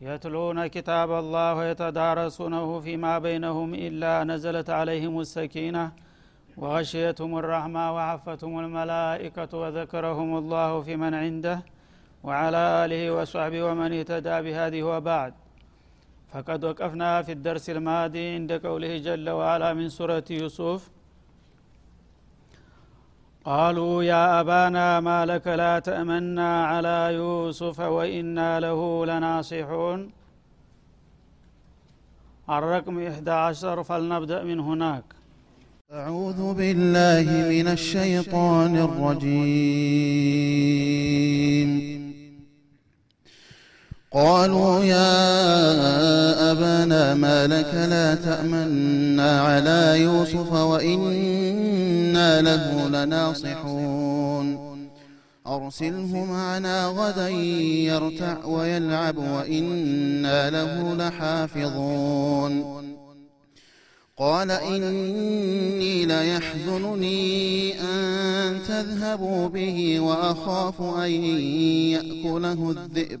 يتلون كتاب الله ويتدارسونه فيما بينهم إلا نزلت عليهم السكينة وغشيتهم الرحمة وحفتهم الملائكة وذكرهم الله في من عنده وعلى آله وصحبه ومن اهتدى بهذه وبعد. فقد وقفنا في الدرس الماضي عند قوله جل وعلا من سورة يوسف قالوا يا أبانا ما لك لا تأمنا على يوسف وإنا له لناصحون. الرقم 11 فلنبدأ من هناك. أعوذ بالله من الشيطان الرجيم. قالوا يا أبانا ما لك لا تأمنا على يوسف وإنا له لناصحون. أرسله معنا غدا يرتع ويلعب وإنا له لحافظون. قال إني ليحزنني أن تذهبوا به وأخاف أن يأكله الذئب.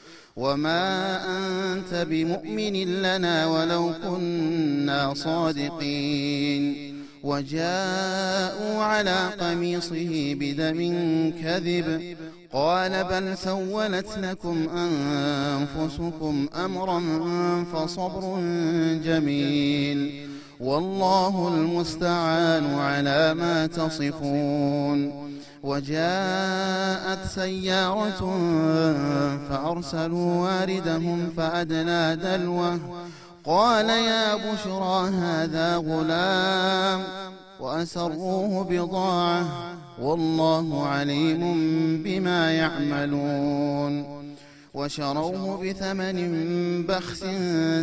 وما أنت بمؤمن لنا ولو كنا صادقين وجاءوا على قميصه بدم كذب قال بل سولت لكم أنفسكم أمرا فصبر جميل والله المستعان على ما تصفون وجاءت سيارة فأرسلوا واردهم فأدلى دلوه. قال يا بشرى هذا غلام. وأسروه بضاعة. والله عليم بما يعملون. وشروه بثمن بخس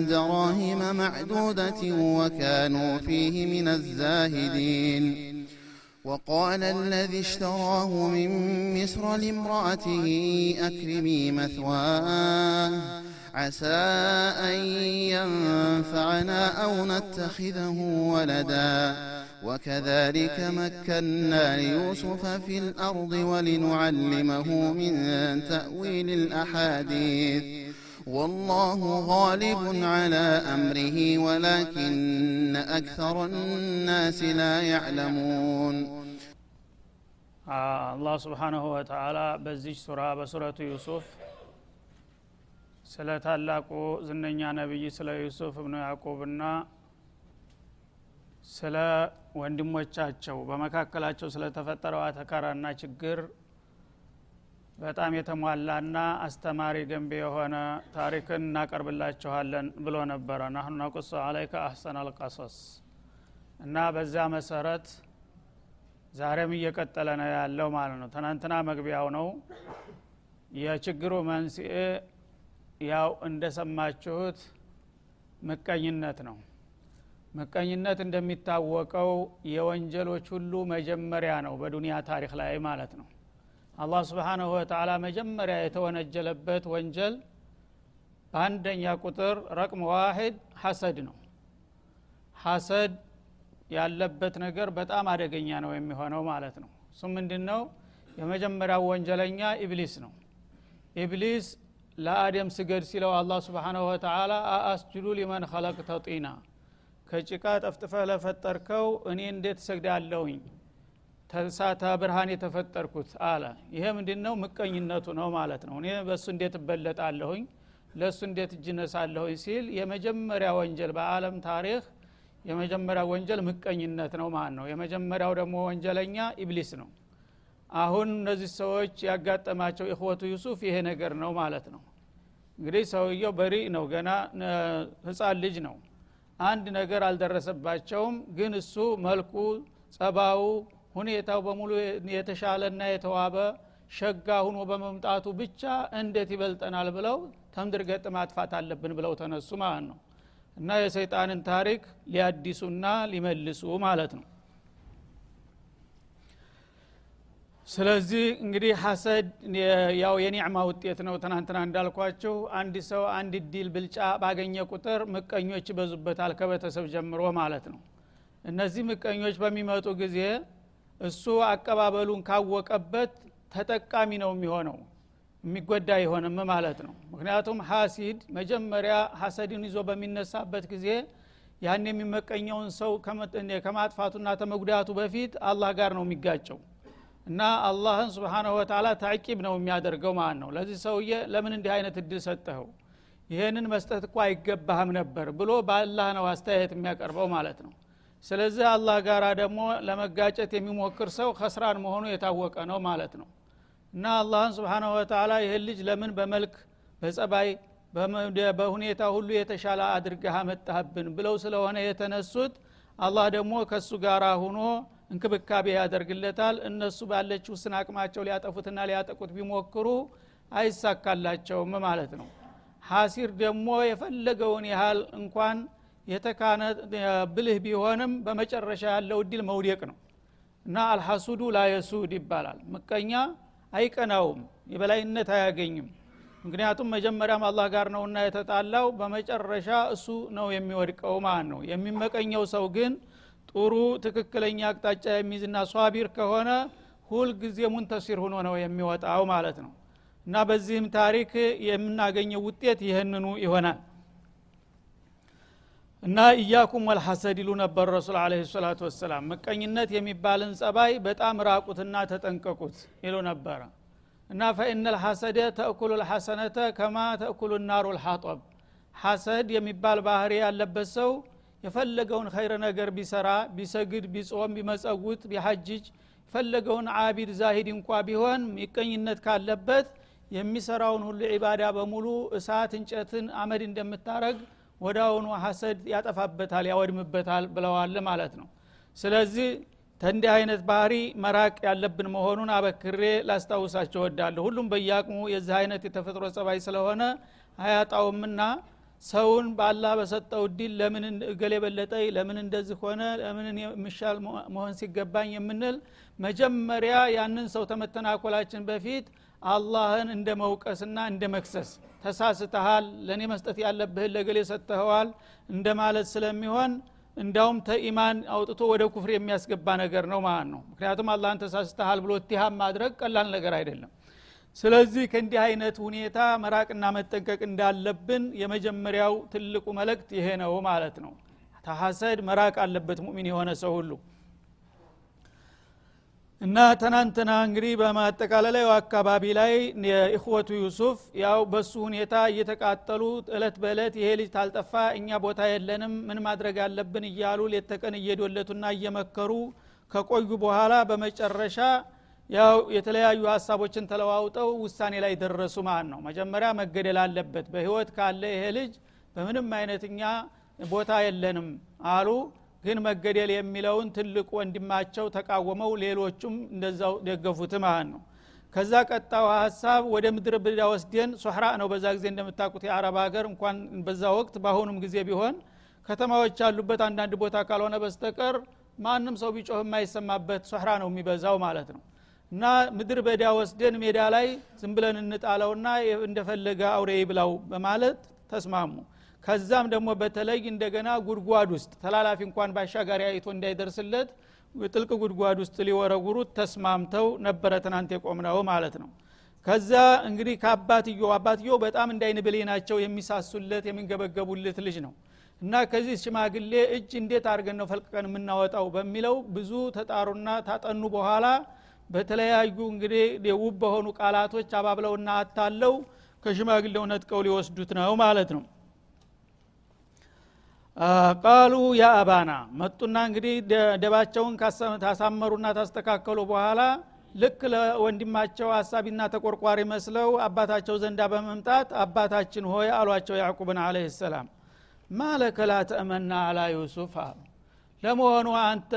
دراهم معدودة وكانوا فيه من الزاهدين. وقال الذي اشتراه من مصر لامرأته أكرمي مثواه عسى أن ينفعنا أو نتخذه ولدا. وكذلك مكنا ليوسف في الأرض ولنعلمه من تأويل الأحاديث. والله غالب على أمره ولكن أكثر الناس لا يعلمون. አላህ ስብሓንሁ ወተላ በዚች ሱራ በሱረቱ ዩሱፍ ስለ ታላቁ ዝነኛ ነቢይ ስለ ዩሱፍ እብኑ ያዕቁብና ስለ ወንድሞቻቸው በመካከላቸው ስለተፈጠረው አተካራና ችግር በጣም የተሟላና አስተማሪ ገንቢ የሆነ ታሪክን እናቀርብላችኋለን ብሎ ነበረ። ናህኑ ነቁሶ አለይከ አህሰን አልቀሶስ እና በዛ መሰረት ዛሬም እየቀጠለ ነው ያለው ማለት ነው። ትናንትና መግቢያው ነው። የችግሩ መንስኤ ያው እንደሰማችሁት ምቀኝነት ነው። ምቀኝነት እንደሚታወቀው የወንጀሎች ሁሉ መጀመሪያ ነው በዱንያ ታሪክ ላይ ማለት ነው። አላህ ስብሓናሁ ወተላ መጀመሪያ የተወነጀለበት ወንጀል በአንደኛ ቁጥር ረቅም ዋሂድ حسد ነው። حسد ያለበት ነገር በጣም አደገኛ ነው የሚሆነው ማለት ነው። እሱ ምንድን ነው የመጀመሪያው ወንጀለኛ ኢብሊስ ነው። ኢብሊስ ለአደም ስገድ ሲለው አላህ سبحانه وتعالى أأسجد لمن خلقت طينا ከጭቃ ጠፍጥፈህ ለፈጠርከው እኔ እንዴት እሰግዳለሁኝ? ተሳተ ብርሃን የተፈጠርኩት አለ። ይሄ ምንድን ነው ምቀኝነቱ ነው ማለት ነው። እኔ በእሱ እንዴት እበለጣለሁኝ? ለእሱ እንዴት እጅ ነሳለሁኝ ሲል የመጀመሪያ ወንጀል በአለም ታሪክ የመጀመሪያ ወንጀል ምቀኝነት ነው። ማለት ነው የመጀመሪያው ደግሞ ወንጀለኛ ኢብሊስ ነው። አሁን እነዚህ ሰዎች ያጋጠማቸው ኢኽወቱ ዩሱፍ ይሄ ነገር ነው ማለት ነው። እንግዲህ ሰውየው በሪ ነው ገና ህፃን ልጅ ነው። አንድ ነገር አልደረሰባቸውም ግን እሱ መልኩ ጸባው ሁኔታው በሙሉ የተሻለና የተዋበ ሸጋ ሁኖ በመምጣቱ ብቻ እንዴት ይበልጠናል ብለው ተምድር ገጥ ማጥፋት አለብን ብለው ተነሱ ማለት ነው እና የሰይጣንን ታሪክ ሊያዲሱና ሊመልሱ ማለት ነው። ስለዚህ እንግዲህ ሐሰድ ያው የኒዕማ ውጤት ነው። ትናንትና እንዳልኳችሁ አንድ ሰው አንድ ዲል ብልጫ ባገኘ ቁጥር ምቀኞች ይበዙበታል ከቤተሰብ ጀምሮ ማለት ነው። እነዚህ ምቀኞች በሚመጡ ጊዜ እሱ አቀባበሉን ካወቀበት ተጠቃሚ ነው የሚሆነው የሚጎዳ አይሆንም ማለት ነው። ምክንያቱም ሀሲድ መጀመሪያ ሀሰድን ይዞ በሚነሳበት ጊዜ ያን የሚመቀኘውን ሰው ከማጥፋቱና ተመጉዳቱ በፊት አላህ ጋር ነው የሚጋጨው። እና አላህን ስብሓናሁ ወተላ ታቂብ ነው የሚያደርገው ማለት ነው። ለዚህ ሰውዬ ለምን እንዲህ አይነት እድል ሰጠኸው? ይህንን መስጠት እኮ አይገባህም ነበር ብሎ በአላህ ነው አስተያየት የሚያቀርበው ማለት ነው። ስለዚህ አላህ ጋራ ደግሞ ለመጋጨት የሚሞክር ሰው ከስራን መሆኑ የታወቀ ነው ማለት ነው እና አላህን ስብሓናሁ ወተላ ይህን ልጅ ለምን በመልክ በጸባይ በሁኔታ ሁሉ የተሻለ አድርገህ አመጣህብን ብለው ስለሆነ የተነሱት አላህ ደግሞ ከእሱ ጋር ሁኖ እንክብካቤ ያደርግለታል። እነሱ ባለችው ስን አቅማቸው ሊያጠፉትና ሊያጠቁት ቢሞክሩ አይሳካላቸውም ማለት ነው። ሀሲር ደግሞ የፈለገውን ያህል እንኳን የተካነ ብልህ ቢሆንም በመጨረሻ ያለው እድል መውደቅ ነው እና አልሐሱዱ ላየሱድ ይባላል። ምቀኛ አይቀናውም የበላይነት አያገኝም። ምክንያቱም መጀመሪያም አላህ ጋር ነውና የተጣላው በመጨረሻ እሱ ነው የሚወድቀው ማለት ነው። የሚመቀኘው ሰው ግን ጥሩ ትክክለኛ አቅጣጫ የሚይዝና ሷቢር ከሆነ ሁልጊዜ ሙንተሲር ሆኖ ነው የሚወጣው ማለት ነው። እና በዚህም ታሪክ የምናገኘው ውጤት ይህንኑ ይሆናል እና እያኩም ወልሐሰድ ይሉ ነበር ረሱል አለ ሰላቱ ወሰላም። ምቀኝነት የሚባልን ጸባይ በጣም ራቁትና ተጠንቀቁት ይሉ ነበረ። እና ፈኢነ ልሐሰደ ተእኩሉ ልሐሰነተ ከማ ተእኩሉ ናሩ ልሐጦብ ሐሰድ የሚባል ባህሪ ያለበት ሰው የፈለገውን ኸይረ ነገር ቢሰራ ቢሰግድ ቢጾም ቢመጸውት ቢሐጅጅ የፈለገውን አቢድ ዛሂድ እንኳ ቢሆን ሚቀኝነት ካለበት የሚሰራውን ሁሉ ዒባዳ በሙሉ እሳት እንጨትን አመድ እንደምታረግ ወዳውኑ ሐሰድ ያጠፋበታል ያወድምበታል ብለዋል ማለት ነው። ስለዚህ ተንዲህ አይነት ባህሪ መራቅ ያለብን መሆኑን አበክሬ ላስታውሳቸው ወዳለሁ ሁሉም በየአቅሙ የዚህ አይነት የተፈጥሮ ጸባይ ስለሆነ አያጣውምና ሰውን በአላህ በሰጠው እድል ለምን እገሌ በለጠኝ ለምን እንደዚህ ሆነ ለምን የሚሻል መሆን ሲገባኝ የምንል መጀመሪያ ያንን ሰው ተመተናኮላችን በፊት አላህን እንደ መውቀስና እንደ መክሰስ ተሳስተሃል ለእኔ መስጠት ያለብህን ለገሌ ሰጥተኸዋል እንደ ማለት ስለሚሆን እንዳውም ተኢማን አውጥቶ ወደ ኩፍር የሚያስገባ ነገር ነው ማለት ነው። ምክንያቱም አላህን ተሳስተሃል ብሎ ትሃም ማድረግ ቀላል ነገር አይደለም። ስለዚህ ከእንዲህ አይነት ሁኔታ መራቅና መጠንቀቅ እንዳለብን የመጀመሪያው ትልቁ መልእክት ይሄ ነው ማለት ነው። ተሐሰድ መራቅ አለበት ሙሚን የሆነ ሰው ሁሉ እና ትናንትና እንግዲህ በማጠቃለላዩ አካባቢ ላይ የእኽወቱ ዩሱፍ ያው በሱ ሁኔታ እየተቃጠሉ እለት በእለት ይሄ ልጅ ታልጠፋ እኛ ቦታ የለንም ምን ማድረግ አለብን እያሉ ሌተቀን እየዶለቱና እየመከሩ ከቆዩ በኋላ በመጨረሻ ያው የተለያዩ ሀሳቦችን ተለዋውጠው ውሳኔ ላይ ደረሱ ማለት ነው። መጀመሪያ መገደል አለበት በህይወት ካለ ይሄ ልጅ በምንም አይነት እኛ ቦታ የለንም አሉ ግን መገደል የሚለውን ትልቅ ወንድማቸው ተቃወመው ሌሎቹም እንደዛው ደገፉት ማለት ነው። ከዛ ቀጣው ሀሳብ ወደ ምድር ብዳ ወስደን ሶሕራ ነው። በዛ ጊዜ እንደምታውቁት የአረብ ሀገር እንኳን በዛ ወቅት በአሁኑም ጊዜ ቢሆን ከተማዎች ያሉበት አንዳንድ ቦታ ካልሆነ በስተቀር ማንም ሰው ቢጮህ የማይሰማበት ሶሕራ ነው የሚበዛው ማለት ነው። እና ምድር በዳ ወስደን ሜዳ ላይ ዝም ብለን እንጣለውና እንደፈለገ አውሬ ይብላው በማለት ተስማሙ ከዛም ደግሞ በተለይ እንደገና ጉድጓድ ውስጥ ተላላፊ እንኳን ባሻጋሪ አይቶ እንዳይደርስለት ጥልቅ ጉድጓድ ውስጥ ሊወረውሩት ተስማምተው ነበረ ትናንት የቆምነው ማለት ነው። ከዛ እንግዲህ ከአባትዮ አባትዮ በጣም እንዳይን ብሌ ናቸው የሚሳሱለት የሚንገበገቡለት ልጅ ነው። እና ከዚህ ሽማግሌ እጅ እንዴት አድርገን ነው ፈልቅቀን የምናወጣው በሚለው ብዙ ተጣሩና ታጠኑ በኋላ በተለያዩ እንግዲህ ውብ በሆኑ ቃላቶች አባብለውና አታለው ከሽማግሌው ነጥቀው ሊወስዱት ነው ማለት ነው ቃሉ ያ አባና መጡና እንግዲህ ደባቸውን ታሳመሩና ታስተካከሉ በኋላ ልክ ለወንድማቸው አሳቢና ተቆርቋሪ መስለው አባታቸው ዘንዳ በመምጣት አባታችን ሆይ አሏቸው ያዕቁብን አለህ ሰላም። ማለከ ላ ተእመና አላ ዩሱፍ አሉ። ለመሆኑ አንተ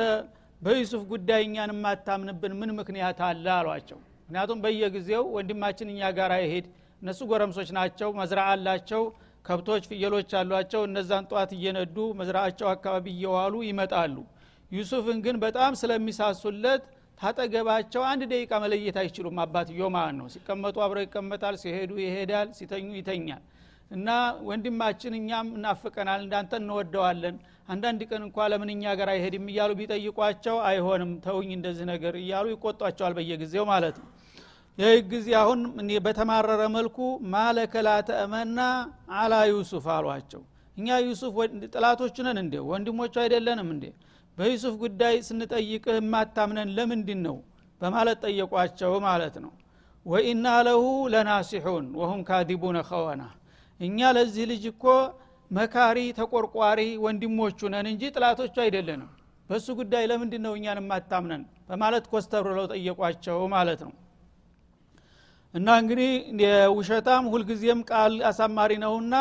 በዩሱፍ ጉዳይ እኛን የማታምንብን ምን ምክንያት አለ? አሏቸው። ምክንያቱም በየጊዜው ወንድማችን እኛ ጋር ይሄድ እነሱ ጎረምሶች ናቸው መዝራ አላቸው ከብቶች ፍየሎች አሏቸው እነዛን ጠዋት እየነዱ መዝራቸው አካባቢ እየዋሉ ይመጣሉ። ዩሱፍን ግን በጣም ስለሚሳሱለት ታጠገባቸው አንድ ደቂቃ መለየት አይችሉም አባትዮ ማለት ነው። ሲቀመጡ አብረው ይቀመጣል ሲሄዱ ይሄዳል ሲተኙ ይተኛል። እና ወንድማችን እኛም እናፍቀናል እንዳንተ እንወደዋለን አንዳንድ ቀን እንኳ ለምን እኛ ጋር አይሄድም እያሉ ቢጠይቋቸው አይሆንም ተውኝ እንደዚህ ነገር እያሉ ይቆጧቸዋል በየጊዜው ማለት ነው ይህ ጊዜ አሁን በተማረረ መልኩ ማለከላ ተእመና አላ ዩሱፍ አሏቸው። እኛ ዩሱፍ ጥላቶቹ ነን እንዴ? ወንድሞቹ አይደለንም እንዴ? በዩሱፍ ጉዳይ ስንጠይቅህ የማታምነን ለምንድን ነው በማለት ጠየቋቸው ማለት ነው። وإنا له لناصحون وهم كاذبون خونة እኛ ለዚህ ልጅ እኮ መካሪ ተቆርቋሪ ወንድሞቹ ነን እንጂ ጥላቶቹ አይደለንም። በእሱ ጉዳይ ለምንድን ነው እኛን የማታምነን? በማለት ኮስተር ብለው ጠየቋቸው ማለት ነው እና እንግዲህ ውሸታም ሁልጊዜም ቃል አሳማሪ ነውና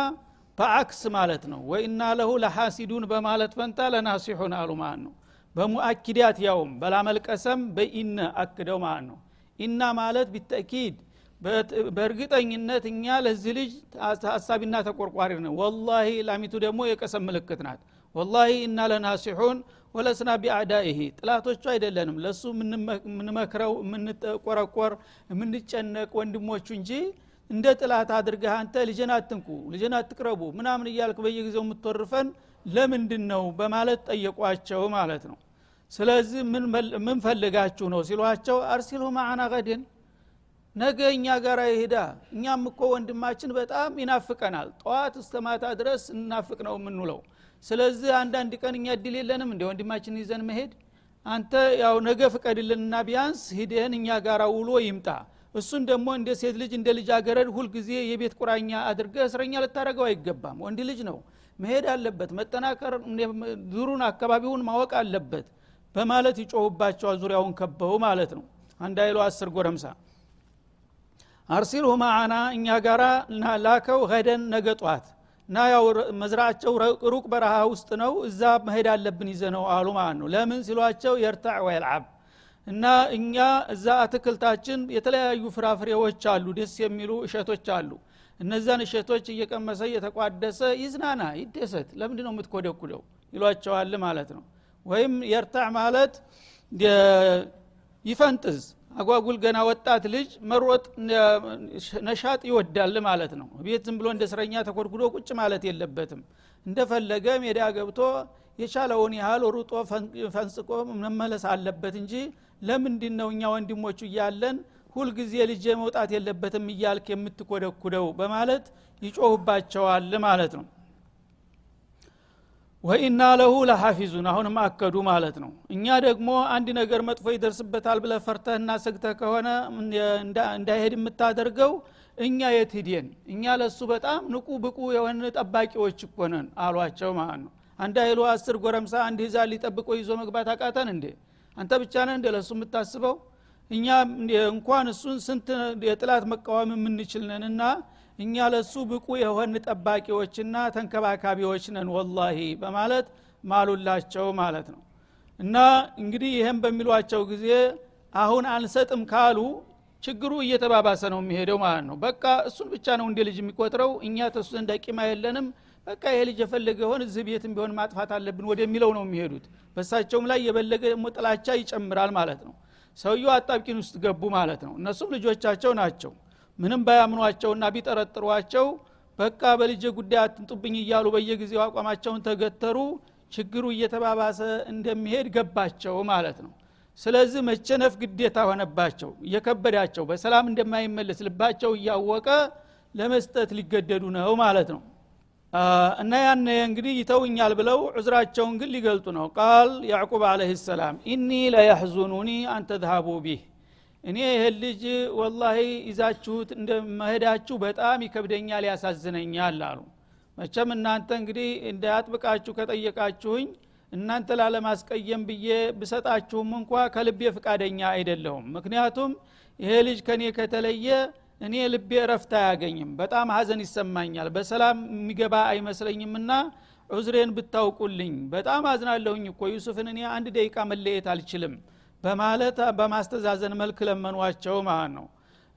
በ عكس ማለት ነው። وإنا له لحاسدون በማለት ፈንታ لناصحون አሉ ማለት ነው። በሙአኪዳት ያውም በላመልቀሰም በኢነ አክደው ማለት ነው። ኢና ማለት ቢተኪድ በእርግጠኝነት እኛ ለዚህ ልጅ ሀሳቢና ተቆርቋሪ ነው ወላሂ ላሚቱ ደግሞ የቀሰም ምልክት ናት። ወላሂ እና ለናሲሑን ወለስና ቢአዳኢሂ ጥላቶቹ አይደለንም። ለእሱ የምንመክረው የምንቆረቆር የምንጨነቅ ወንድሞቹ እንጂ እንደ ጥላት አድርገህ አንተ ልጅን አትንኩ ልጅን አትቅረቡ ምናምን እያልክ በየጊዜው የምትወርፈን ለምንድን ነው በማለት ጠየቋቸው ማለት ነው። ስለዚህ ምን ፈልጋችሁ ነው ሲሏቸው አርሲልሁ ማዕና ገድን ነገ እኛ ጋር ይሄዳ። እኛም እኮ ወንድማችን በጣም ይናፍቀናል። ጠዋት እስተ ማታ ድረስ እናፍቅ ነው የምንውለው ስለዚህ አንዳንድ ቀን እኛ እድል የለንም እንደ ወንድማችን ይዘን መሄድ? አንተ ያው ነገ ፍቀድልንና ቢያንስ ሂደህን እኛ ጋር ውሎ ይምጣ። እሱን ደግሞ እንደ ሴት ልጅ እንደ ልጅ አገረድ ሁልጊዜ የቤት ቁራኛ አድርገ እስረኛ ልታደረገው አይገባም። ወንድ ልጅ ነው። መሄድ አለበት መጠናከር ዙሩን አካባቢውን ማወቅ አለበት በማለት ይጮሁባቸዋል ዙሪያውን ከበው ማለት ነው። አንድ አይሎ አስር ጎረምሳ። አርሲልሁ ማዓና እኛ ጋራ ላከው ሄደን ነገ ጧት እና ያው መዝራቸው ሩቅ በረሃ ውስጥ ነው እዛ መሄድ አለብን ይዘ ነው አሉ ማለት ነው። ለምን ሲሏቸው የርታዕ ወይልዓብ። እና እኛ እዛ አትክልታችን የተለያዩ ፍራፍሬዎች አሉ ደስ የሚሉ እሸቶች አሉ። እነዛን እሸቶች እየቀመሰ እየተቋደሰ ይዝናና ይደሰት። ለምንድ ነው የምትኮደኩደው? ይሏቸዋል ማለት ነው። ወይም የርታዕ ማለት ይፈንጥዝ አጓጉል ገና ወጣት ልጅ መሮጥ ነሻጥ ይወዳል ማለት ነው። ቤት ዝም ብሎ እንደ እስረኛ ተኮድኩዶ ቁጭ ማለት የለበትም። እንደፈለገ ሜዳ ገብቶ የቻለውን ያህል ሩጦ ፈንጽቆ መመለስ አለበት እንጂ ለምንድን ነው እኛ ወንድሞቹ እያለን ሁልጊዜ ልጄ መውጣት የለበትም እያልክ የምትኮደኩደው በማለት ይጮሁባቸዋል ማለት ነው ወኢና ለሁ ለሐፊዙን። አሁንም አከዱ ማለት ነው። እኛ ደግሞ አንድ ነገር መጥፎ ይደርስበታል ብለ ፈርተህና ሰግተህ ከሆነ እንዳይሄድ የምታደርገው እኛ የት ሂዴን እኛ ለሱ በጣም ንቁ ብቁ የሆነ ጠባቂዎች እኮነን አሏቸው ማለት ነው። አንድ አይሉ አስር ጎረምሳ አንድ ህዛን ሊጠብቆ ይዞ መግባት አቃተን እንዴ? አንተ ብቻ ነህ እንደ ለሱ የምታስበው? እኛ እንኳን እሱን ስንት የጥላት መቃወም የምንችል ነንና እኛ ለሱ ብቁ የሆን ጠባቂዎችና ተንከባካቢዎች ነን ወላሂ በማለት ማሉላቸው ማለት ነው። እና እንግዲህ ይህም በሚሏቸው ጊዜ አሁን አንሰጥም ካሉ ችግሩ እየተባባሰ ነው የሚሄደው ማለት ነው። በቃ እሱን ብቻ ነው እንደ ልጅ የሚቆጥረው እኛ ተሱ ዘንድ ቂማ የለንም በቃ ይሄ ልጅ የፈለገ ሆን እዚህ ቤትም ቢሆን ማጥፋት አለብን ወደሚለው ነው የሚሄዱት። በሳቸውም ላይ የበለገ ደግሞ ጥላቻ ይጨምራል ማለት ነው። ሰውየው አጣብቂን ውስጥ ገቡ ማለት ነው። እነሱም ልጆቻቸው ናቸው ምንም ባያምኗቸውና ቢጠረጥሯቸው በቃ በልጅ ጉዳይ አትንጡብኝ እያሉ በየጊዜው አቋማቸውን ተገተሩ ችግሩ እየተባባሰ እንደሚሄድ ገባቸው ማለት ነው። ስለዚህ መቸነፍ ግዴታ ሆነባቸው እየከበዳቸው በሰላም እንደማይመለስ ልባቸው እያወቀ ለመስጠት ሊገደዱ ነው ማለት ነው። እና ያን እንግዲህ ይተውኛል ብለው ዑዝራቸውን ግን ሊገልጡ ነው። ቃል ያዕቁብ አለህ ሰላም ኢኒ ለያሕዙኑኒ አንተዝሃቡ ቢህ እኔ ይህን ልጅ ወላሂ ይዛችሁት እንደመሄዳችሁ በጣም ይከብደኛል ያሳዝነኛል አሉ። መቸም እናንተ እንግዲህ እንዳያጥብቃችሁ ከጠየቃችሁኝ እናንተ ላለማስቀየም ብዬ ብሰጣችሁም እንኳ ከልቤ ፍቃደኛ አይደለሁም። ምክንያቱም ይሄ ልጅ ከኔ ከተለየ እኔ ልቤ እረፍት አያገኝም። በጣም ሀዘን ይሰማኛል። በሰላም የሚገባ አይመስለኝምና ዑዝሬን ብታውቁልኝ። በጣም አዝናለሁኝ እኮ ዩሱፍን። እኔ አንድ ደቂቃ መለየት አልችልም በማለት በማስተዛዘን መልክ ለመኗቸው ማለት ነው።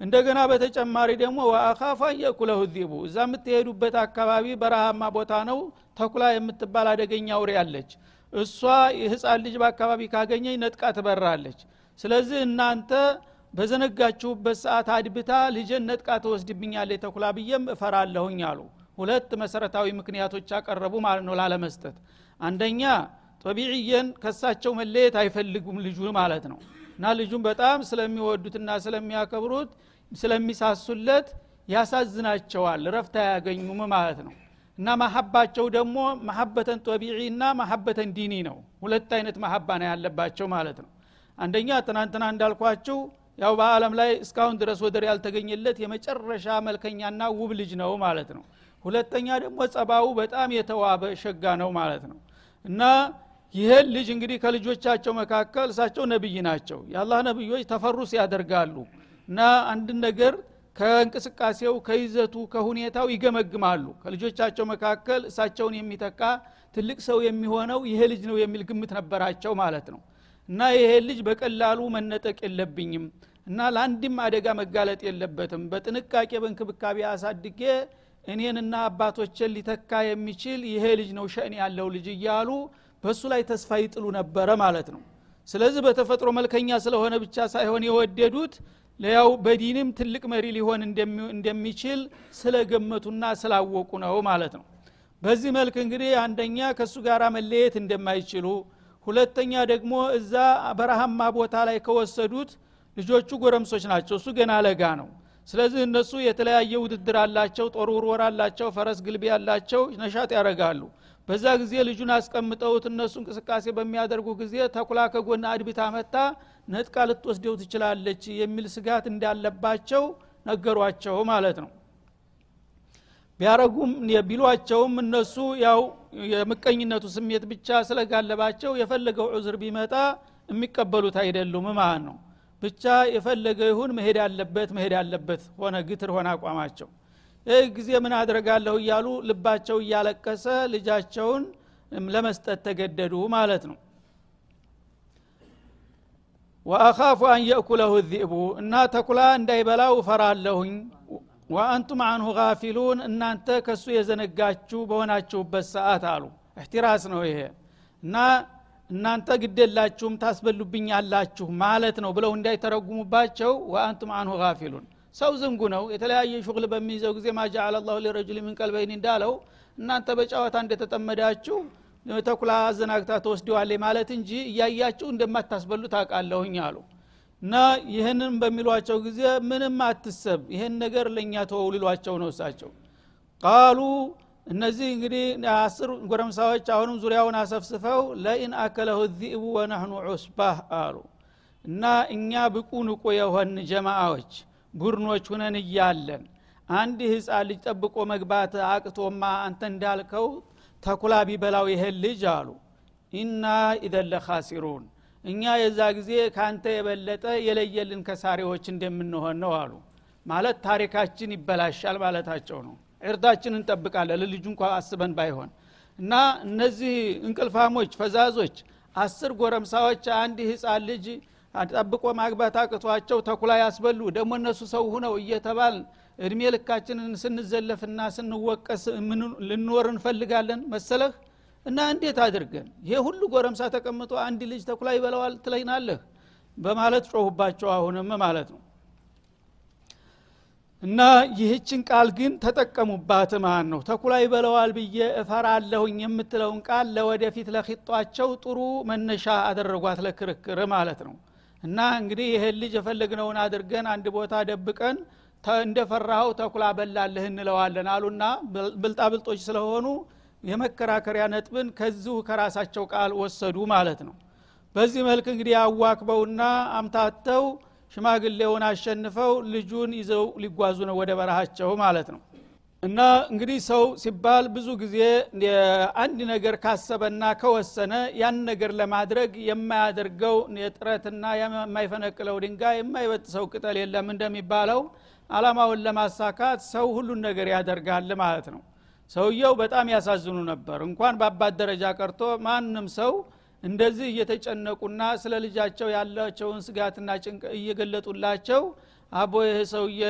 እንደገና በተጨማሪ ደግሞ ወአካፋ የኩለሁ ዚቡ እዛ የምትሄዱበት አካባቢ በረሃማ ቦታ ነው ተኩላ የምትባል አደገኛ ውሬ አለች። እሷ ህፃን ልጅ በአካባቢ ካገኘኝ ነጥቃ ትበራለች። ስለዚህ እናንተ በዘነጋችሁበት ሰዓት አድብታ ልጅን ነጥቃ ትወስድብኛለች ተኩላ ብዬም እፈራለሁኝ አሉ። ሁለት መሰረታዊ ምክንያቶች አቀረቡ ማለት ነው ላለመስጠት። አንደኛ ጦቢዕየን ከሳቸው መለየት አይፈልጉም ልጁ ማለት ነው። እና ልጁን በጣም ስለሚወዱትና ስለሚያከብሩት ስለሚሳሱለት ያሳዝናቸዋል ረፍት አያገኙም ማለት ነው። እና መሀባቸው ደግሞ መሀበተን ጦቢዒ እና መሀበተን ዲኒ ነው። ሁለት አይነት መሀባ ነው ያለባቸው ማለት ነው። አንደኛ ትናንትና እንዳልኳችሁ ያው በአለም ላይ እስካሁን ድረስ ወደር ያልተገኘለት የመጨረሻ መልከኛና ውብ ልጅ ነው ማለት ነው። ሁለተኛ ደግሞ ጸባው በጣም የተዋበ ሸጋ ነው ማለት ነው። እና ይህን ልጅ እንግዲህ ከልጆቻቸው መካከል እሳቸው ነብይ ናቸው። የአላህ ነብዮች ተፈሩስ ያደርጋሉ እና አንድ ነገር ከእንቅስቃሴው ከይዘቱ ከሁኔታው ይገመግማሉ። ከልጆቻቸው መካከል እሳቸውን የሚተካ ትልቅ ሰው የሚሆነው ይሄ ልጅ ነው የሚል ግምት ነበራቸው ማለት ነው። እና ይሄ ልጅ በቀላሉ መነጠቅ የለብኝም እና ለአንድም አደጋ መጋለጥ የለበትም። በጥንቃቄ በእንክብካቤ አሳድጌ እኔንና አባቶችን ሊተካ የሚችል ይሄ ልጅ ነው ሸእን ያለው ልጅ እያሉ በእሱ ላይ ተስፋ ይጥሉ ነበረ ማለት ነው። ስለዚህ በተፈጥሮ መልከኛ ስለሆነ ብቻ ሳይሆን የወደዱት ያው በዲንም ትልቅ መሪ ሊሆን እንደሚችል ስለገመቱና ስላወቁ ነው ማለት ነው። በዚህ መልክ እንግዲህ አንደኛ ከእሱ ጋር መለየት እንደማይችሉ ሁለተኛ ደግሞ እዛ በረሃማ ቦታ ላይ ከወሰዱት ልጆቹ ጎረምሶች ናቸው። እሱ ገና ለጋ ነው። ስለዚህ እነሱ የተለያየ ውድድር አላቸው ጦር ውርወር አላቸው ፈረስ ግልቢ ያላቸው ነሻጥ ያደረጋሉ በዛ ጊዜ ልጁን አስቀምጠውት እነሱ እንቅስቃሴ በሚያደርጉ ጊዜ ተኩላ ከጎና አድቢታ መታ ነጥቃ ልትወስደው ትችላለች የሚል ስጋት እንዳለባቸው ነገሯቸው ማለት ነው። ቢያረጉም ቢሏቸውም እነሱ ያው የምቀኝነቱ ስሜት ብቻ ስለጋለባቸው የፈለገው ዑዝር ቢመጣ የሚቀበሉት አይደሉም ማለት ነው። ብቻ የፈለገ ይሁን መሄድ አለበት መሄድ አለበት ሆነ ግትር ሆነ አቋማቸው ይህ ጊዜ ምን አድረጋለሁ እያሉ ልባቸው እያለቀሰ ልጃቸውን ለመስጠት ተገደዱ ማለት ነው። ወአኻፉ አን የእኩለሁ ዚእቡ እና ተኩላ እንዳይበላው እፈራለሁኝ። ወአንቱም አንሁ ጋፊሉን እናንተ ከሱ የዘነጋችሁ በሆናችሁበት ሰዓት አሉ። እህቲራስ ነው ይሄ። እና እናንተ ግደላችሁም ታስበሉብኛላችሁ ማለት ነው ብለው እንዳይተረጉሙባቸው ወአንቱም አንሁ ጋፊሉን ሰው ዝንጉ ነው። የተለያየ ሹግል በሚይዘው ጊዜ ማጃአል አላሁ ሊረጁል ምን ቀልበይን እንዳለው እናንተ በጨዋታ እንደተጠመዳችሁ ተኩላ አዘናግታ ተወስደዋለ ማለት እንጂ እያያችሁ እንደማታስበሉ ታውቃለሁኝ አሉ። እና ይህንን በሚሏቸው ጊዜ ምንም አትሰብ ይህን ነገር ለእኛ ተወው ሊሏቸው ነው እሳቸው። ቃሉ እነዚህ እንግዲህ አስር ጎረምሳዎች አሁንም ዙሪያውን አሰፍስፈው ለኢን አከለሁ ዚእቡ ወነህኑ ዑስባህ አሉ። እና እኛ ብቁ ንቁ የሆን ጀማዎች ቡድኖች ሁነን እያለን አንድ ህፃን ልጅ ጠብቆ መግባት አቅቶማ አንተ እንዳልከው ተኩላ ቢበላው ይሄን ልጅ አሉ። ኢና ኢደን ለካሲሩን እኛ የዛ ጊዜ ካንተ የበለጠ የለየልን ከሳሪዎች እንደምንሆን ነው አሉ። ማለት ታሪካችን ይበላሻል ማለታቸው ነው። ዕርዳችን እንጠብቃለን ለልጁ እንኳ አስበን ባይሆን። እና እነዚህ እንቅልፋሞች ፈዛዞች አስር ጎረምሳዎች አንድ ህፃን ልጅ ጠብቆ ማግባት አቅቷቸው ተኩላ ያስበሉ። ደግሞ እነሱ ሰው ሁነው እየተባል እድሜ ልካችንን ስንዘለፍና ስንወቀስ ልንወር እንፈልጋለን መሰለህ? እና እንዴት አድርገን? ይሄ ሁሉ ጎረምሳ ተቀምጦ አንድ ልጅ ተኩላ ይበለዋል ትለይናለህ በማለት ጮሁባቸው አሁንም ማለት ነው። እና ይህችን ቃል ግን ተጠቀሙባት ማለት ነው? ተኩላ ይበለዋል ብዬ እፈራለሁኝ የምትለውን ቃል ለወደፊት ለኪጧቸው ጥሩ መነሻ አደረጓት ለክርክር ማለት ነው እና እንግዲህ ይህን ልጅ የፈለግነውን አድርገን አንድ ቦታ ደብቀን እንደፈራኸው ተኩላ በላልህ እንለዋለን አሉና ብልጣብልጦች ስለሆኑ የመከራከሪያ ነጥብን ከዚሁ ከራሳቸው ቃል ወሰዱ ማለት ነው። በዚህ መልክ እንግዲህ አዋክበውና አምታተው ሽማግሌውን አሸንፈው ልጁን ይዘው ሊጓዙ ነው ወደ በረሃቸው ማለት ነው እና እንግዲህ ሰው ሲባል ብዙ ጊዜ አንድ ነገር ካሰበና ከወሰነ ያን ነገር ለማድረግ የማያደርገው የጥረትና የማይፈነቅለው ድንጋይ የማይበጥሰው ቅጠል የለም እንደሚባለው አላማውን ለማሳካት ሰው ሁሉን ነገር ያደርጋል ማለት ነው። ሰውየው በጣም ያሳዝኑ ነበር። እንኳን በአባት ደረጃ ቀርቶ ማንም ሰው እንደዚህ እየተጨነቁና ስለ ልጃቸው ያላቸውን ስጋትና ጭንቅ እየገለጡላቸው አቦ ይህ ሰውዬ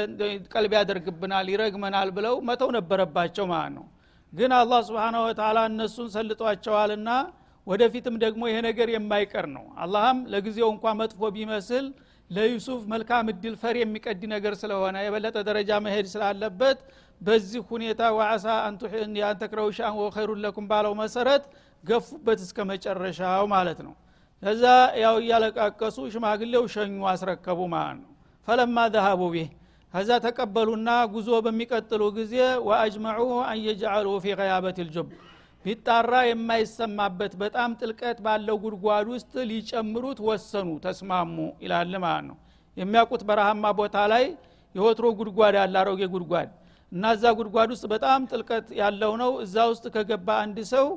ቀልብ ያደርግብናል ይረግመናል ብለው መተው ነበረባቸው ማለት ነው። ግን አላህ ስብሓነ ወተላ እነሱን ሰልጧቸዋልና ወደፊትም ደግሞ ይሄ ነገር የማይቀር ነው። አላህም ለጊዜው እንኳ መጥፎ ቢመስል ለዩሱፍ መልካም እድል ፈር የሚቀድ ነገር ስለሆነ የበለጠ ደረጃ መሄድ ስላለበት በዚህ ሁኔታ ወአሳ አንተክረው ወኸይሩን ለኩም ባለው መሰረት ገፉበት እስከ መጨረሻው ማለት ነው። ከዛ ያው እያለቃቀሱ ሽማግሌው ሸኙ አስረከቡ ማለት ነው ፈለማ ዘሃቡ ቢህ። ከዛ ተቀበሉና ጉዞ በሚቀጥሉ ጊዜ ወአጅመዑ አንየጅአሉ ፊ ቀያበት ልጁብ ቢጣራ የማይሰማበት በጣም ጥልቀት ባለው ጉድጓድ ውስጥ ሊጨምሩት ወሰኑ ተስማሙ ይላል ማለት ነው። የሚያውቁት በረሃማ ቦታ ላይ የወትሮ ጉድጓድ ያለ አሮጌ ጉድጓድ። እና እዛ ጉድጓድ ውስጥ በጣም ጥልቀት ያለው ነው። እዛ ውስጥ ከገባ አንድ ሰው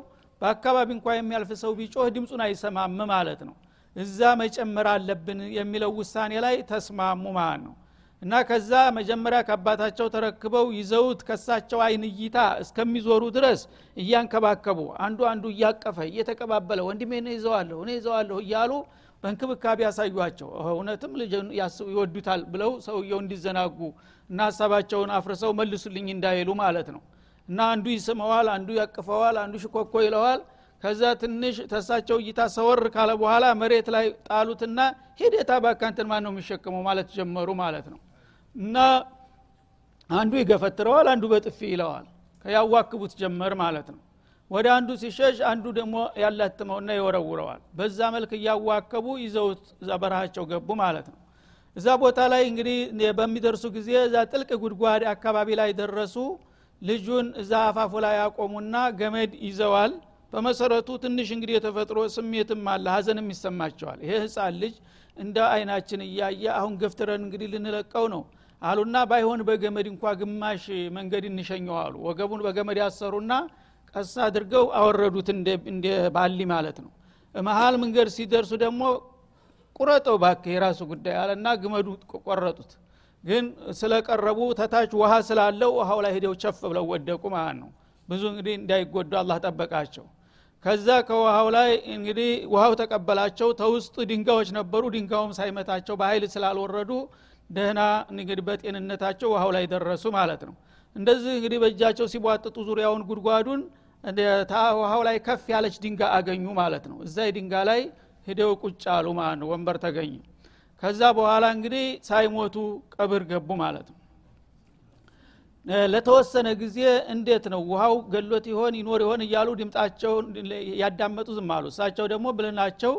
በአካባቢ እንኳ የሚያልፍ ሰው ቢጮህ ድምፁን አይሰማም ማለት ነው እዛ መጨመር አለብን የሚለው ውሳኔ ላይ ተስማሙ ማለት ነው። እና ከዛ መጀመሪያ ከአባታቸው ተረክበው ይዘውት ከሳቸው አይን እይታ እስከሚዞሩ ድረስ እያንከባከቡ አንዱ አንዱ እያቀፈ እየተቀባበለ ወንድሜ እኔ ይዘዋለሁ እኔ ይዘዋለሁ እያሉ በእንክብካቤ ያሳዩቸው እውነትም ልጅ ይወዱታል ብለው ሰውየው እንዲዘናጉ እና ሀሳባቸውን አፍርሰው መልሱልኝ እንዳይሉ ማለት ነው። እና አንዱ ይስመዋል አንዱ ያቅፈዋል አንዱ ሽኮኮ ይለዋል ከዛ ትንሽ ተሳቸው እይታ ሰወር ካለ በኋላ መሬት ላይ ጣሉትና ሄደታ ባካንትን ማን ነው የሚሸክመው ማለት ጀመሩ ማለት ነው። እና አንዱ ይገፈትረዋል አንዱ በጥፊ ይለዋል። ያዋክቡት ጀመር ማለት ነው። ወደ አንዱ ሲሸሽ አንዱ ደግሞ ያላትመውና ይወረውረዋል። በዛ መልክ እያዋከቡ ይዘውት እዛ በረሃቸው ገቡ ማለት ነው። እዛ ቦታ ላይ እንግዲህ በሚደርሱ ጊዜ እዛ ጥልቅ ጉድጓድ አካባቢ ላይ ደረሱ። ልጁን እዛ አፋፉ ላይ ያቆሙና ገመድ ይዘዋል በመሰረቱ ትንሽ እንግዲህ የተፈጥሮ ስሜትም አለ ሀዘንም ይሰማቸዋል። ይሄ ህፃን ልጅ እንደ አይናችን እያየ አሁን ገፍትረን እንግዲህ ልንለቀው ነው አሉና ባይሆን በገመድ እንኳ ግማሽ መንገድ እንሸኘው አሉ ወገቡን በገመድ ያሰሩና ቀስ አድርገው አወረዱት እንደ ባሊ ማለት ነው። መሀል መንገድ ሲደርሱ ደግሞ ቁረጠው ባክ የራሱ ጉዳይ አለና ገመዱ ቆረጡት። ግን ስለቀረቡ ተታች ውሃ ስላለው ውሃው ላይ ሄደው ቸፍ ብለው ወደቁ ማለት ነው። ብዙ እንግዲህ እንዳይጎዱ አላህ ጠበቃቸው ከዛ ከውሃው ላይ እንግዲህ ውሃው ተቀበላቸው። ተውስጥ ድንጋዮች ነበሩ። ድንጋዩም ሳይመታቸው በኃይል ስላልወረዱ ደህና እንግዲህ በጤንነታቸው ውሃው ላይ ደረሱ ማለት ነው። እንደዚህ እንግዲህ በእጃቸው ሲቧጥጡ ዙሪያውን ጉድጓዱን ውሃው ላይ ከፍ ያለች ድንጋ አገኙ ማለት ነው። እዛ ድንጋ ላይ ሂደው ቁጭ አሉ ማለት ነው። ወንበር ተገኙ። ከዛ በኋላ እንግዲህ ሳይሞቱ ቀብር ገቡ ማለት ነው ለተወሰነ ጊዜ እንዴት ነው ውሃው ገሎት ይሆን ይኖር ይሆን እያሉ ድምጣቸውን ያዳመጡ ዝም አሉ። እሳቸው ደግሞ ብልናቸው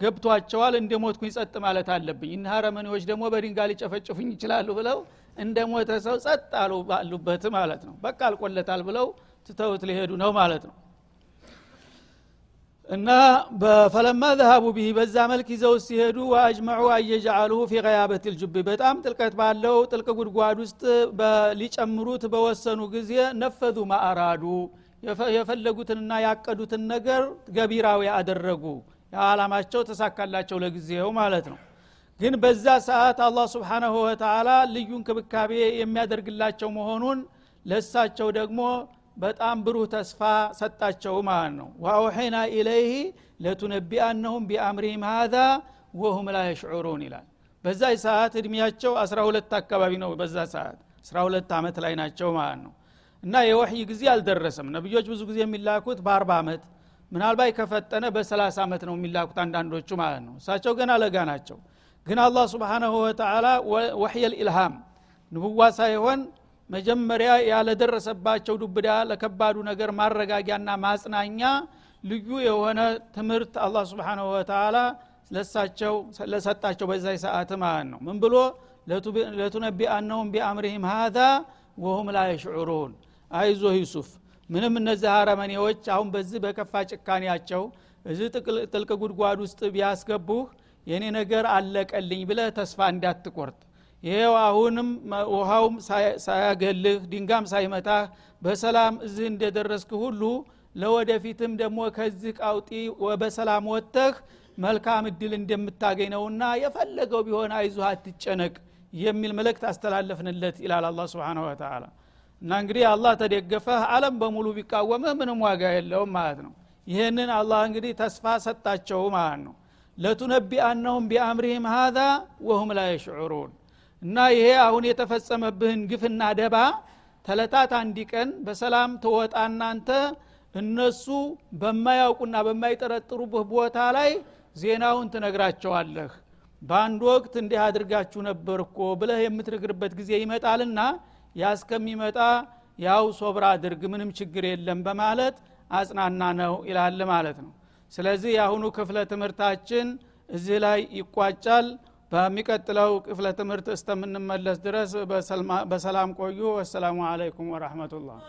ገብቷቸዋል እንደ ሞትኩኝ ጸጥ ማለት አለብኝ። እነ ሀረመኔዎች ደግሞ በድንጋ ሊጨፈጭፉኝ ይችላሉ ብለው እንደ ሞተ ሰው ጸጥ አሉ ባሉበት ማለት ነው። በቃ አልቆለታል ብለው ትተውት ሊሄዱ ነው ማለት ነው እና በፈለማ ዘሃቡ ቢህ በዛ መልክ ይዘው ሲሄዱ ወአጅመዑ አየጃአሉሁ ፊ ቀያበት ልጁብ በጣም ጥልቀት ባለው ጥልቅ ጉድጓድ ውስጥ ሊጨምሩት በወሰኑ ጊዜ ነፈዙ ማአራዱ። የፈለጉትንና ያቀዱትን ነገር ገቢራዊ አደረጉ። የዓላማቸው ተሳካላቸው ለጊዜው ማለት ነው። ግን በዛ ሰዓት አላህ ስብሓናሁ ወተላ ልዩ እንክብካቤ የሚያደርግላቸው መሆኑን ለሳቸው ደግሞ በጣም ብሩህ ተስፋ ሰጣቸው ማለት ነው። ዋውሒና ኢለይህ ለቱነቢአነሁም ቢአምሪህም ሃዛ ወሁም ላ የሽዑሩን ይላል። በዛ ሰዓት እድሜያቸው 12 አካባቢ ነው። በዛ ሰዓት 12 ዓመት ላይ ናቸው ማለት ነው። እና የወሕይ ጊዜ አልደረሰም። ነቢዮች ብዙ ጊዜ የሚላኩት በ40 ዓመት ምናልባት ከፈጠነ በ30 ዓመት ነው የሚላኩት አንዳንዶቹ ማለት ነው። እሳቸው ገና ለጋ ናቸው። ግን አላህ ስብሓናሁ ወተላ ወሕየል ኢልሃም ንብዋ ሳይሆን መጀመሪያ ያለደረሰባቸው ዱብዳ ለከባዱ ነገር ማረጋጊያና ማጽናኛ ልዩ የሆነ ትምህርት አላህ ስብሓናሁ ወተላ ለሳቸው ለሰጣቸው በዛ ሰዓት ማለት ነው። ምን ብሎ ለቱነቢአነሁም ቢአምሪህም ሃዛ ወሁም ላ የሽዑሩን። አይዞህ ዩሱፍ ምንም እነዚህ አረመኔዎች አሁን በዚህ በከፋ ጭካኔያቸው እዚህ ጥልቅ ጉድጓድ ውስጥ ቢያስገቡህ የኔ ነገር አለቀልኝ ብለህ ተስፋ እንዳትቆርጥ ይሄው አሁንም ውሃውም ሳያገልህ ድንጋም ሳይመታህ በሰላም እዚህ እንደደረስክ ሁሉ ለወደፊትም ደግሞ ከዚህ ቃውጢ በሰላም ወጥተህ መልካም እድል እንደምታገኝ ነውና የፈለገው ቢሆን አይዞህ አትጨነቅ የሚል መልእክት አስተላለፍንለት ይላል አላ ስብን ወተላ እና እንግዲህ አላህ ተደገፈህ አለም በሙሉ ቢቃወምህ ምንም ዋጋ የለውም ማለት ነው። ይህንን አላህ እንግዲህ ተስፋ ሰጣቸው ማለት ነው። ለቱነቢአነሁም ቢአምሪህም ሃዛ ወሁም ላ የሽዑሩን እና ይሄ አሁን የተፈጸመብህን ግፍና ደባ ተለታት አንድ ቀን በሰላም ትወጣ እናንተ እነሱ በማያውቁና በማይጠረጥሩብህ ቦታ ላይ ዜናውን ትነግራቸዋለህ። በአንድ ወቅት እንዲህ አድርጋችሁ ነበር እኮ ብለህ የምትነግርበት ጊዜ ይመጣልና ያ እስከሚመጣ ያው ሶብራ አድርግ ምንም ችግር የለም በማለት አጽናና ነው ይላል ማለት ነው። ስለዚህ የአሁኑ ክፍለ ትምህርታችን እዚህ ላይ ይቋጫል በሚቀጥለው ክፍለ ትምህርት እስተምንመለስ ድረስ በሰላም ቆዩ። ወሰላሙ አለይኩም ወረህመቱላህ